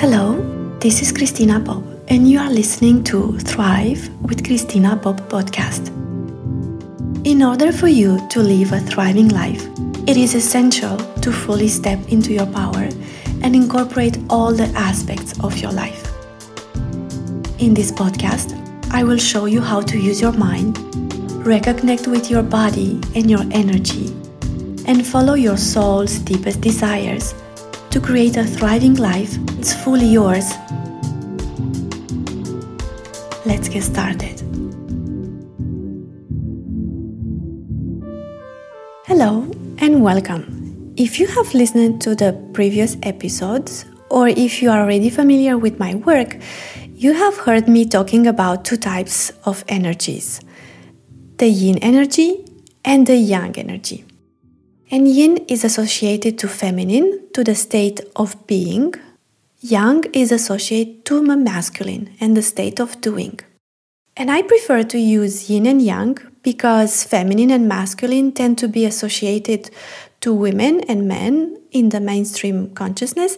Hello, this is Cristina Pop, and you are listening to Thrive with Cristina Pop podcast. In order for you to live a thriving life, it is essential to fully step into your power and incorporate all the aspects of your life. In this podcast, I will show you how to use your mind, reconnect with your body and your energy, and follow your soul's deepest desires to create a thriving life it's fully yours. Let's get started. Hello and welcome. If you have listened to the previous episodes, or if you are already familiar with my work, you have heard me talking about two types of energies the yin energy and the yang energy. And yin is associated to feminine, to the state of being. Yang is associated to masculine and the state of doing. And I prefer to use yin and yang because feminine and masculine tend to be associated to women and men in the mainstream consciousness.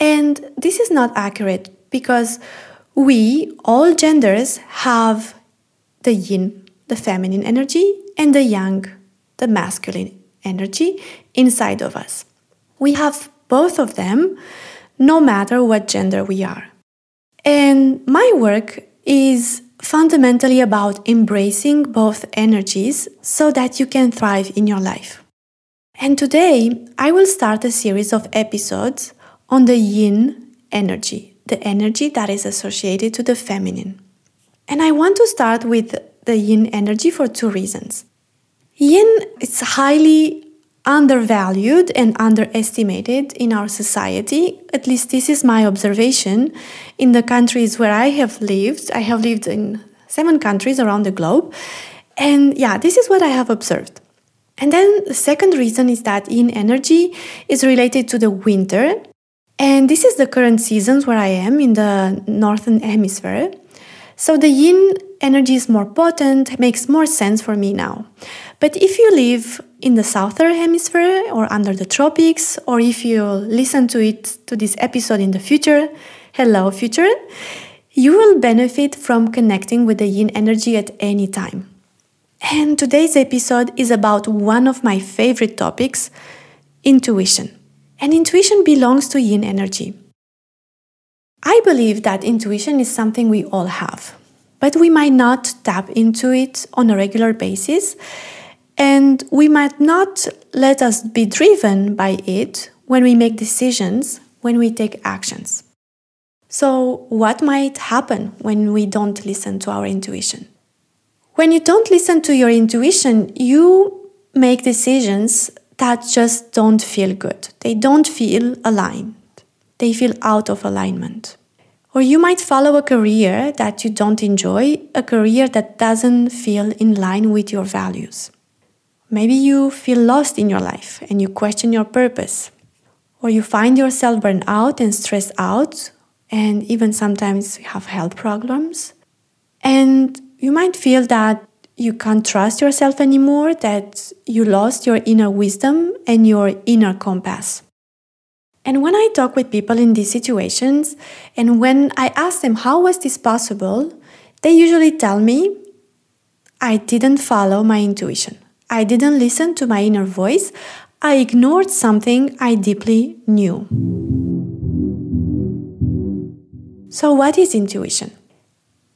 And this is not accurate because we, all genders, have the yin, the feminine energy, and the yang, the masculine energy inside of us. We have both of them no matter what gender we are. And my work is fundamentally about embracing both energies so that you can thrive in your life. And today I will start a series of episodes on the yin energy, the energy that is associated to the feminine. And I want to start with the yin energy for two reasons. Yin is highly undervalued and underestimated in our society. At least this is my observation in the countries where I have lived. I have lived in seven countries around the globe. And yeah, this is what I have observed. And then the second reason is that yin energy is related to the winter. And this is the current seasons where I am in the northern hemisphere. So the yin energy is more potent, makes more sense for me now. But if you live in the southern hemisphere or under the tropics, or if you listen to it to this episode in the future, hello future, you will benefit from connecting with the yin energy at any time. And today's episode is about one of my favorite topics, intuition. And intuition belongs to yin energy. I believe that intuition is something we all have, but we might not tap into it on a regular basis and we might not let us be driven by it when we make decisions, when we take actions. So, what might happen when we don't listen to our intuition? When you don't listen to your intuition, you make decisions that just don't feel good. They don't feel aligned. They feel out of alignment. Or you might follow a career that you don't enjoy, a career that doesn't feel in line with your values. Maybe you feel lost in your life and you question your purpose. Or you find yourself burned out and stressed out, and even sometimes have health problems. And you might feel that you can't trust yourself anymore, that you lost your inner wisdom and your inner compass. And when I talk with people in these situations, and when I ask them how was this possible, they usually tell me, I didn't follow my intuition. I didn't listen to my inner voice. I ignored something I deeply knew. So, what is intuition?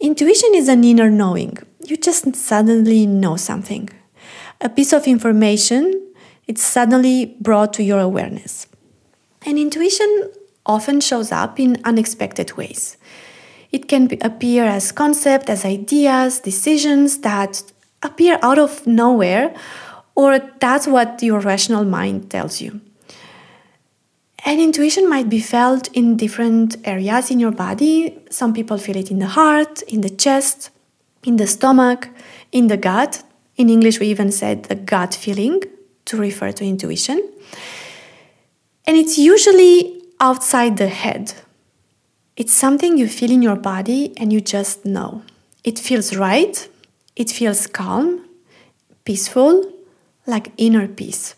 Intuition is an inner knowing. You just suddenly know something. A piece of information, it's suddenly brought to your awareness. And intuition often shows up in unexpected ways. It can appear as concepts, as ideas, decisions that appear out of nowhere, or that's what your rational mind tells you. And intuition might be felt in different areas in your body. Some people feel it in the heart, in the chest, in the stomach, in the gut. In English, we even said the gut feeling to refer to intuition. And it's usually outside the head. It's something you feel in your body and you just know. It feels right, it feels calm, peaceful, like inner peace.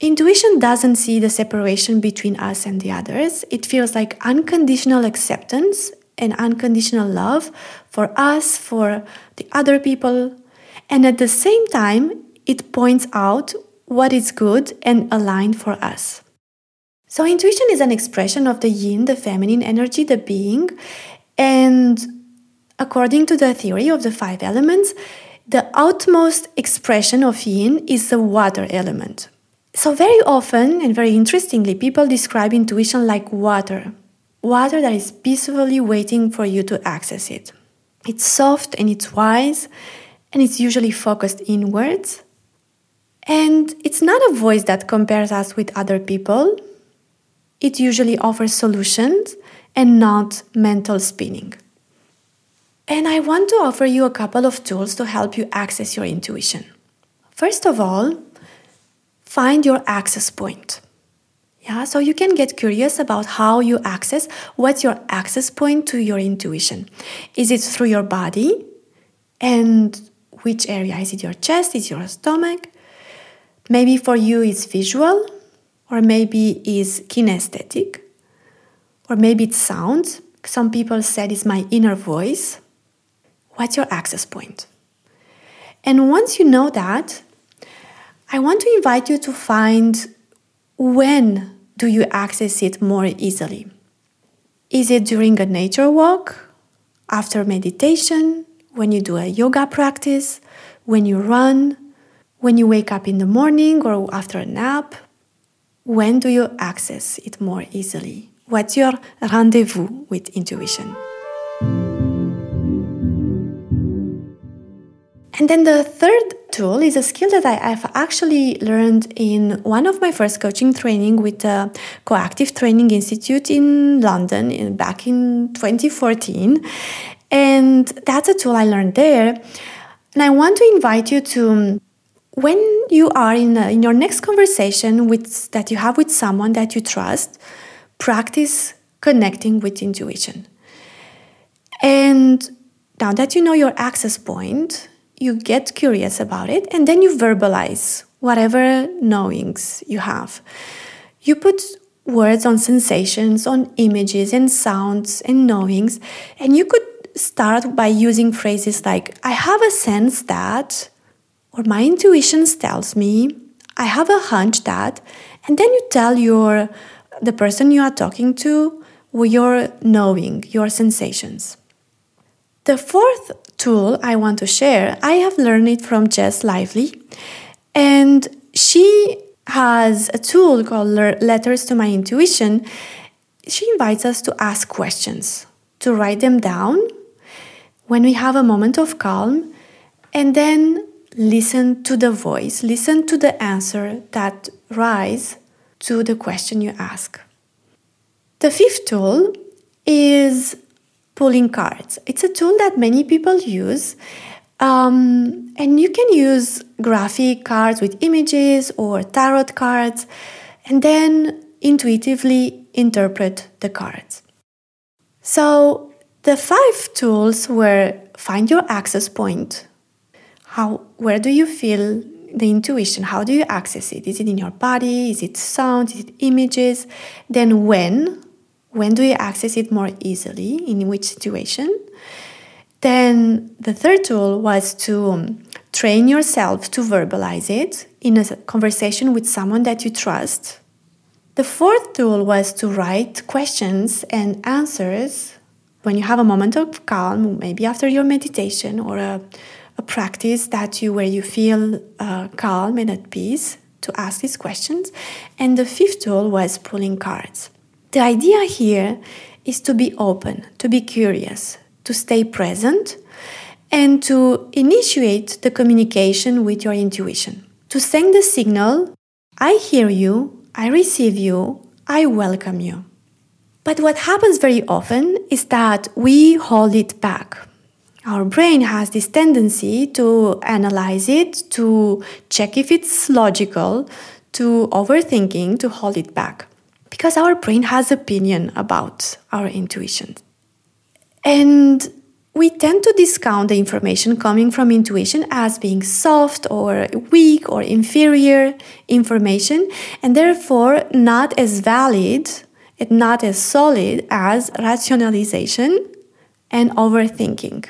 Intuition doesn't see the separation between us and the others. It feels like unconditional acceptance and unconditional love for us, for the other people. And at the same time, it points out what is good and aligned for us. So, intuition is an expression of the yin, the feminine energy, the being. And according to the theory of the five elements, the outmost expression of yin is the water element. So, very often and very interestingly, people describe intuition like water water that is peacefully waiting for you to access it. It's soft and it's wise, and it's usually focused inwards. And it's not a voice that compares us with other people. It usually offers solutions and not mental spinning. And I want to offer you a couple of tools to help you access your intuition. First of all, find your access point. Yeah, so you can get curious about how you access what's your access point to your intuition. Is it through your body? And which area? Is it your chest? Is it your stomach? Maybe for you it's visual, or maybe it's kinesthetic, or maybe it's sound. Some people said it's my inner voice. What's your access point? And once you know that, I want to invite you to find when do you access it more easily? Is it during a nature walk, after meditation, when you do a yoga practice, when you run, when you wake up in the morning or after a nap? When do you access it more easily? What's your rendezvous with intuition? And then the third tool is a skill that I, have actually learned in one of my first coaching training with the Coactive Training Institute in London in, back in 2014. And that's a tool I learned there. And I want to invite you to when you are in, a, in your next conversation with that you have with someone that you trust, practice connecting with intuition. And now that you know your access point, you get curious about it and then you verbalize whatever knowings you have. You put words on sensations, on images and sounds and knowings, and you could start by using phrases like, I have a sense that, or my intuition tells me, I have a hunch that, and then you tell your the person you are talking to your knowing, your sensations. The fourth tool I want to share, I have learned it from Jess Lively, and she has a tool called Letters to My Intuition. She invites us to ask questions, to write them down when we have a moment of calm, and then listen to the voice, listen to the answer that rise to the question you ask. The fifth tool is pulling cards. It's a tool that many people use. Um, and you can use graphic cards with images or tarot cards and then intuitively interpret the cards. So the five tools were find your access point. How where do you feel the intuition? How do you access it? Is it in your body? Is it sound? Is it images? Then when? When do you access it more easily? In which situation? Then the third tool was to um, train yourself to verbalize it in a conversation with someone that you trust. The fourth tool was to write questions and answers when you have a moment of calm, maybe after your meditation or a, a practice that you where you feel uh, calm and at peace to ask these questions. And the fifth tool was pulling cards. The idea here is to be open, to be curious, to stay present, and to initiate the communication with your intuition. To send the signal I hear you, I receive you, I welcome you. But what happens very often is that we hold it back. Our brain has this tendency to analyze it, to check if it's logical, to overthinking, to hold it back because our brain has opinion about our intuition. And we tend to discount the information coming from intuition as being soft or weak or inferior information and therefore not as valid and not as solid as rationalization and overthinking.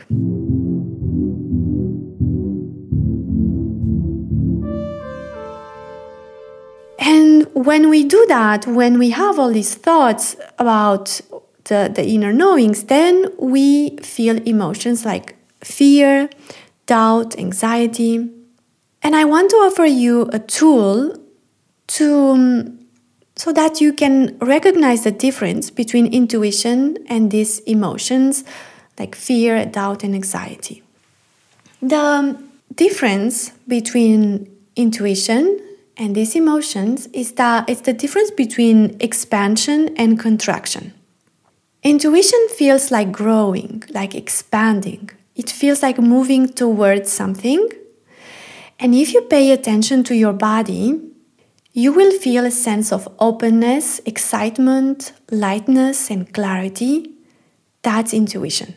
And when we do that, when we have all these thoughts about the, the inner knowings, then we feel emotions like fear, doubt, anxiety. And I want to offer you a tool to um, so that you can recognize the difference between intuition and these emotions like fear, doubt, and anxiety. The difference between intuition and these emotions is that it's the difference between expansion and contraction. Intuition feels like growing, like expanding. It feels like moving towards something. And if you pay attention to your body, you will feel a sense of openness, excitement, lightness, and clarity. That's intuition.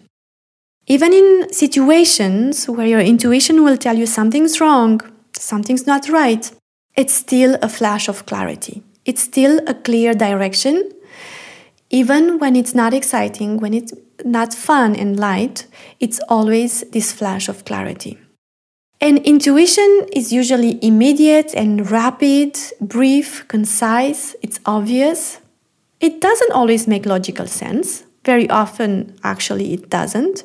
Even in situations where your intuition will tell you something's wrong, something's not right, it's still a flash of clarity. It's still a clear direction even when it's not exciting, when it's not fun and light, it's always this flash of clarity. And intuition is usually immediate and rapid, brief, concise, it's obvious. It doesn't always make logical sense. Very often, actually, it doesn't.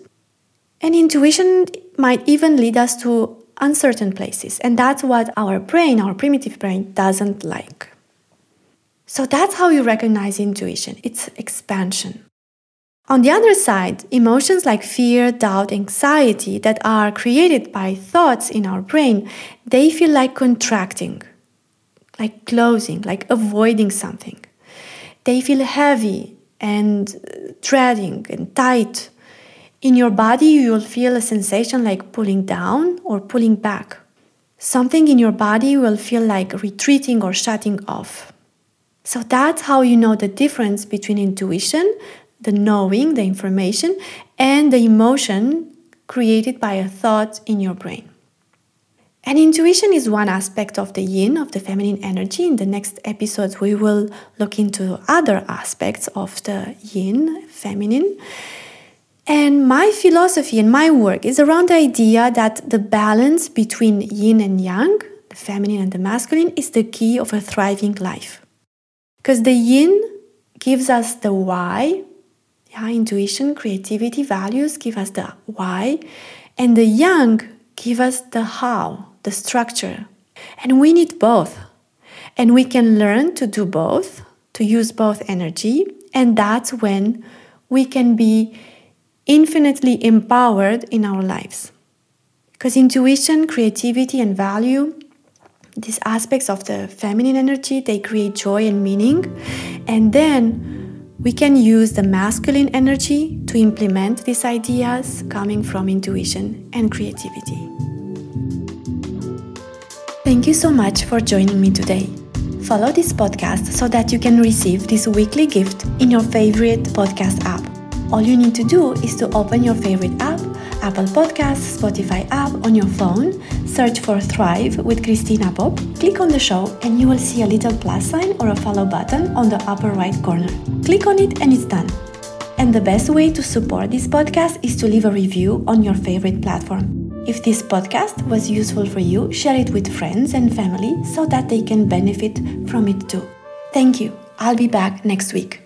And intuition might even lead us to uncertain places. And that's what our brain, our primitive brain, doesn't like. So that's how you recognize intuition it's expansion. On the other side, emotions like fear, doubt, anxiety that are created by thoughts in our brain, they feel like contracting, like closing, like avoiding something. They feel heavy and uh, dreading and tight. In your body, you will feel a sensation like pulling down or pulling back. Something in your body will feel like retreating or shutting off. So that's how you know the difference between intuition, the knowing, the information, and the emotion created by a thought in your brain. And intuition is one aspect of the yin, of the feminine energy. In the next episodes, we will look into other aspects of the yin, feminine. And my philosophy and my work is around the idea that the balance between yin and yang, the feminine and the masculine, is the key of a thriving life. Because the yin gives us the why, yeah, intuition, creativity, values give us the why, and the yang give us the how, the structure. And we need both. And we can learn to do both, to use both energy, and that's when we can be infinitely empowered in our lives. Because intuition, creativity, and value these aspects of the feminine energy they create joy and meaning and then we can use the masculine energy to implement these ideas coming from intuition and creativity. Thank you so much for joining me today. Follow this podcast so that you can receive this weekly gift in your favorite podcast app. All you need to do is to open your favorite app Apple Podcasts, Spotify app on your phone, search for Thrive with Cristina Pop, click on the show, and you will see a little plus sign or a follow button on the upper right corner. Click on it and it's done. And the best way to support this podcast is to leave a review on your favorite platform. If this podcast was useful for you, share it with friends and family so that they can benefit from it too. Thank you. I'll be back next week.